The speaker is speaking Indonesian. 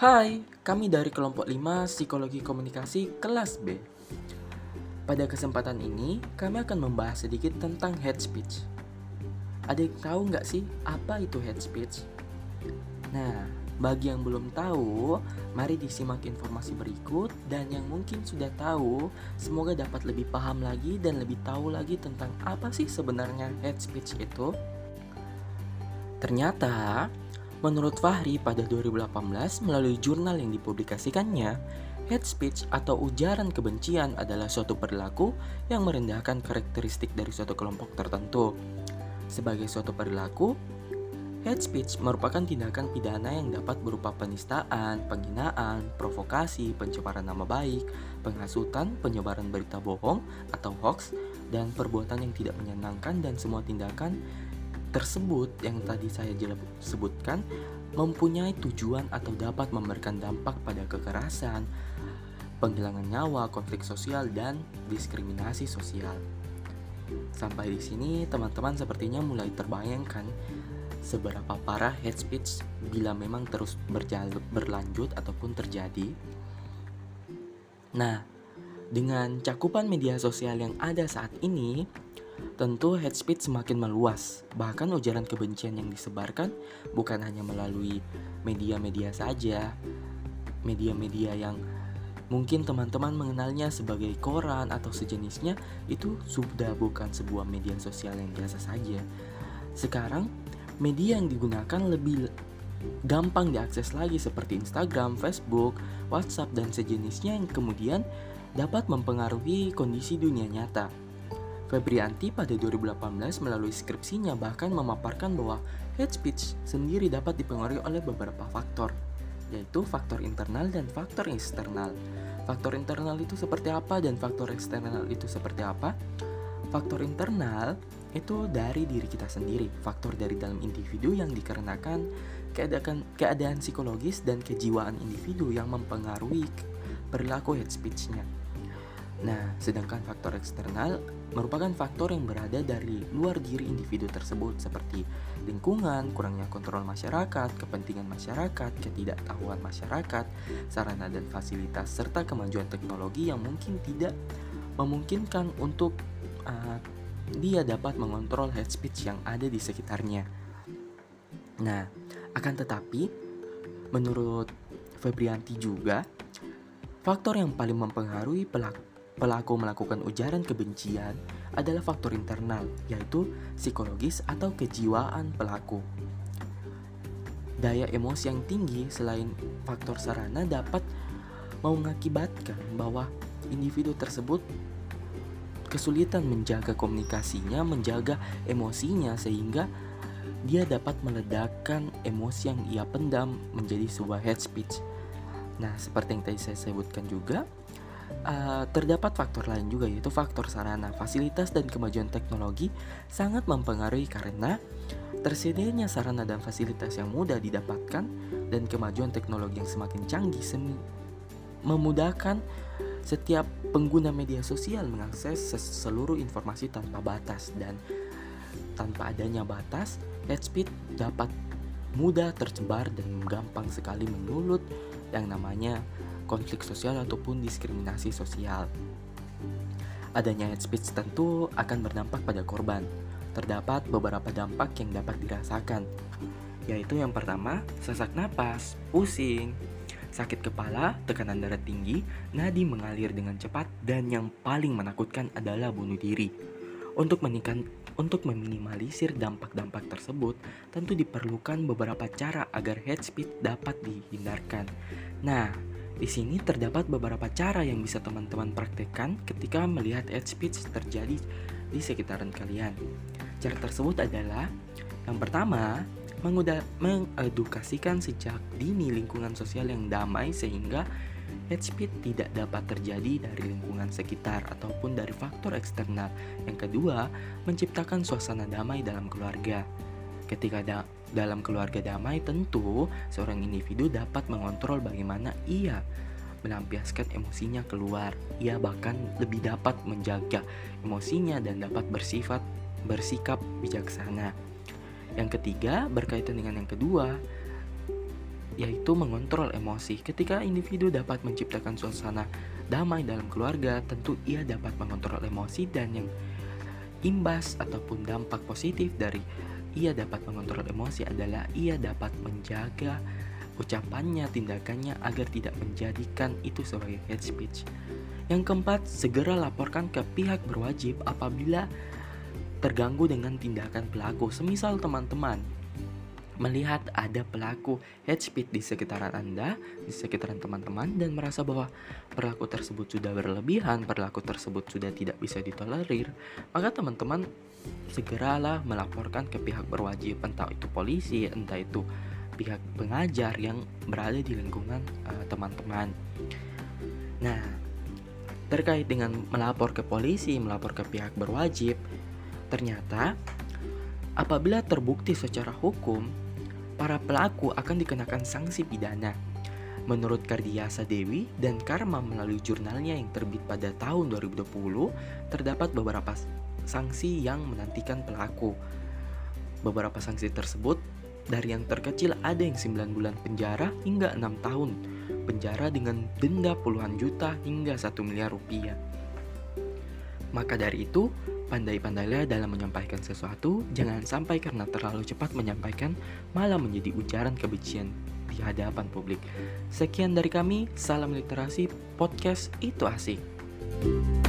Hai, kami dari kelompok 5 Psikologi Komunikasi kelas B. Pada kesempatan ini, kami akan membahas sedikit tentang hate speech. Ada yang tahu nggak sih apa itu hate speech? Nah, bagi yang belum tahu, mari disimak informasi berikut dan yang mungkin sudah tahu, semoga dapat lebih paham lagi dan lebih tahu lagi tentang apa sih sebenarnya hate speech itu. Ternyata, Menurut Fahri pada 2018 melalui jurnal yang dipublikasikannya, hate speech atau ujaran kebencian adalah suatu perilaku yang merendahkan karakteristik dari suatu kelompok tertentu. Sebagai suatu perilaku, hate speech merupakan tindakan pidana yang dapat berupa penistaan, penghinaan, provokasi, pencemaran nama baik, penghasutan, penyebaran berita bohong atau hoax, dan perbuatan yang tidak menyenangkan dan semua tindakan tersebut yang tadi saya sebutkan mempunyai tujuan atau dapat memberikan dampak pada kekerasan, penghilangan nyawa, konflik sosial, dan diskriminasi sosial. Sampai di sini, teman-teman sepertinya mulai terbayangkan seberapa parah hate speech bila memang terus berlanjut ataupun terjadi. Nah, dengan cakupan media sosial yang ada saat ini, Tentu hate speech semakin meluas, bahkan ujaran kebencian yang disebarkan bukan hanya melalui media-media saja, media-media yang mungkin teman-teman mengenalnya sebagai koran atau sejenisnya itu sudah bukan sebuah media sosial yang biasa saja. Sekarang media yang digunakan lebih gampang diakses lagi seperti Instagram, Facebook, WhatsApp dan sejenisnya yang kemudian dapat mempengaruhi kondisi dunia nyata. Febrianti pada 2018 melalui skripsinya bahkan memaparkan bahwa hate speech sendiri dapat dipengaruhi oleh beberapa faktor, yaitu faktor internal dan faktor eksternal. Faktor internal itu seperti apa dan faktor eksternal itu seperti apa? Faktor internal itu dari diri kita sendiri, faktor dari dalam individu yang dikarenakan keadaan, keadaan psikologis dan kejiwaan individu yang mempengaruhi perilaku hate speech-nya. Nah, sedangkan faktor eksternal merupakan faktor yang berada dari luar diri individu tersebut seperti lingkungan, kurangnya kontrol masyarakat, kepentingan masyarakat, ketidaktahuan masyarakat, sarana dan fasilitas serta kemajuan teknologi yang mungkin tidak memungkinkan untuk uh, dia dapat mengontrol hate speech yang ada di sekitarnya. Nah, akan tetapi menurut Febrianti juga faktor yang paling mempengaruhi pelaku pelaku melakukan ujaran kebencian adalah faktor internal, yaitu psikologis atau kejiwaan pelaku. Daya emosi yang tinggi selain faktor sarana dapat mengakibatkan bahwa individu tersebut kesulitan menjaga komunikasinya, menjaga emosinya sehingga dia dapat meledakkan emosi yang ia pendam menjadi sebuah head speech. Nah, seperti yang tadi saya sebutkan juga, uh, terdapat faktor lain juga yaitu faktor sarana, fasilitas dan kemajuan teknologi sangat mempengaruhi karena tersedianya sarana dan fasilitas yang mudah didapatkan dan kemajuan teknologi yang semakin canggih memudahkan setiap pengguna media sosial mengakses seluruh informasi tanpa batas dan tanpa adanya batas, head speed dapat mudah tersebar dan gampang sekali menulut yang namanya konflik sosial ataupun diskriminasi sosial. Adanya hate speech tentu akan berdampak pada korban. Terdapat beberapa dampak yang dapat dirasakan, yaitu yang pertama, sesak napas, pusing, sakit kepala, tekanan darah tinggi, nadi mengalir dengan cepat, dan yang paling menakutkan adalah bunuh diri. Untuk meningkat, untuk meminimalisir dampak-dampak tersebut, tentu diperlukan beberapa cara agar hate speech dapat dihindarkan. Nah, di sini terdapat beberapa cara yang bisa teman-teman praktekkan ketika melihat hate speech terjadi di sekitaran kalian. Cara tersebut adalah yang pertama, mengedukasikan sejak dini lingkungan sosial yang damai sehingga hate speech tidak dapat terjadi dari lingkungan sekitar ataupun dari faktor eksternal. Yang kedua, menciptakan suasana damai dalam keluarga. Ketika da dalam keluarga damai, tentu seorang individu dapat mengontrol bagaimana ia melampiaskan emosinya keluar. Ia bahkan lebih dapat menjaga emosinya dan dapat bersifat bersikap bijaksana. Yang ketiga, berkaitan dengan yang kedua, yaitu mengontrol emosi. Ketika individu dapat menciptakan suasana damai dalam keluarga, tentu ia dapat mengontrol emosi dan yang imbas ataupun dampak positif dari ia dapat mengontrol emosi adalah ia dapat menjaga ucapannya, tindakannya agar tidak menjadikan itu sebagai hate speech. Yang keempat, segera laporkan ke pihak berwajib apabila terganggu dengan tindakan pelaku. Semisal teman-teman melihat ada pelaku hate speech di sekitaran Anda, di sekitaran teman-teman dan merasa bahwa perilaku tersebut sudah berlebihan, perilaku tersebut sudah tidak bisa ditolerir, maka teman-teman segeralah melaporkan ke pihak berwajib, entah itu polisi, entah itu pihak pengajar yang berada di lingkungan uh, teman-teman. Nah, terkait dengan melapor ke polisi, melapor ke pihak berwajib, ternyata apabila terbukti secara hukum, para pelaku akan dikenakan sanksi pidana. Menurut Kardiasa Dewi dan Karma melalui jurnalnya yang terbit pada tahun 2020, terdapat beberapa sanksi yang menantikan pelaku. Beberapa sanksi tersebut dari yang terkecil ada yang 9 bulan penjara hingga 6 tahun penjara dengan denda puluhan juta hingga 1 miliar rupiah. Maka dari itu, pandai-pandailah dalam menyampaikan sesuatu, jangan sampai karena terlalu cepat menyampaikan malah menjadi ujaran kebencian di hadapan publik. Sekian dari kami, salam literasi podcast itu asik. thank you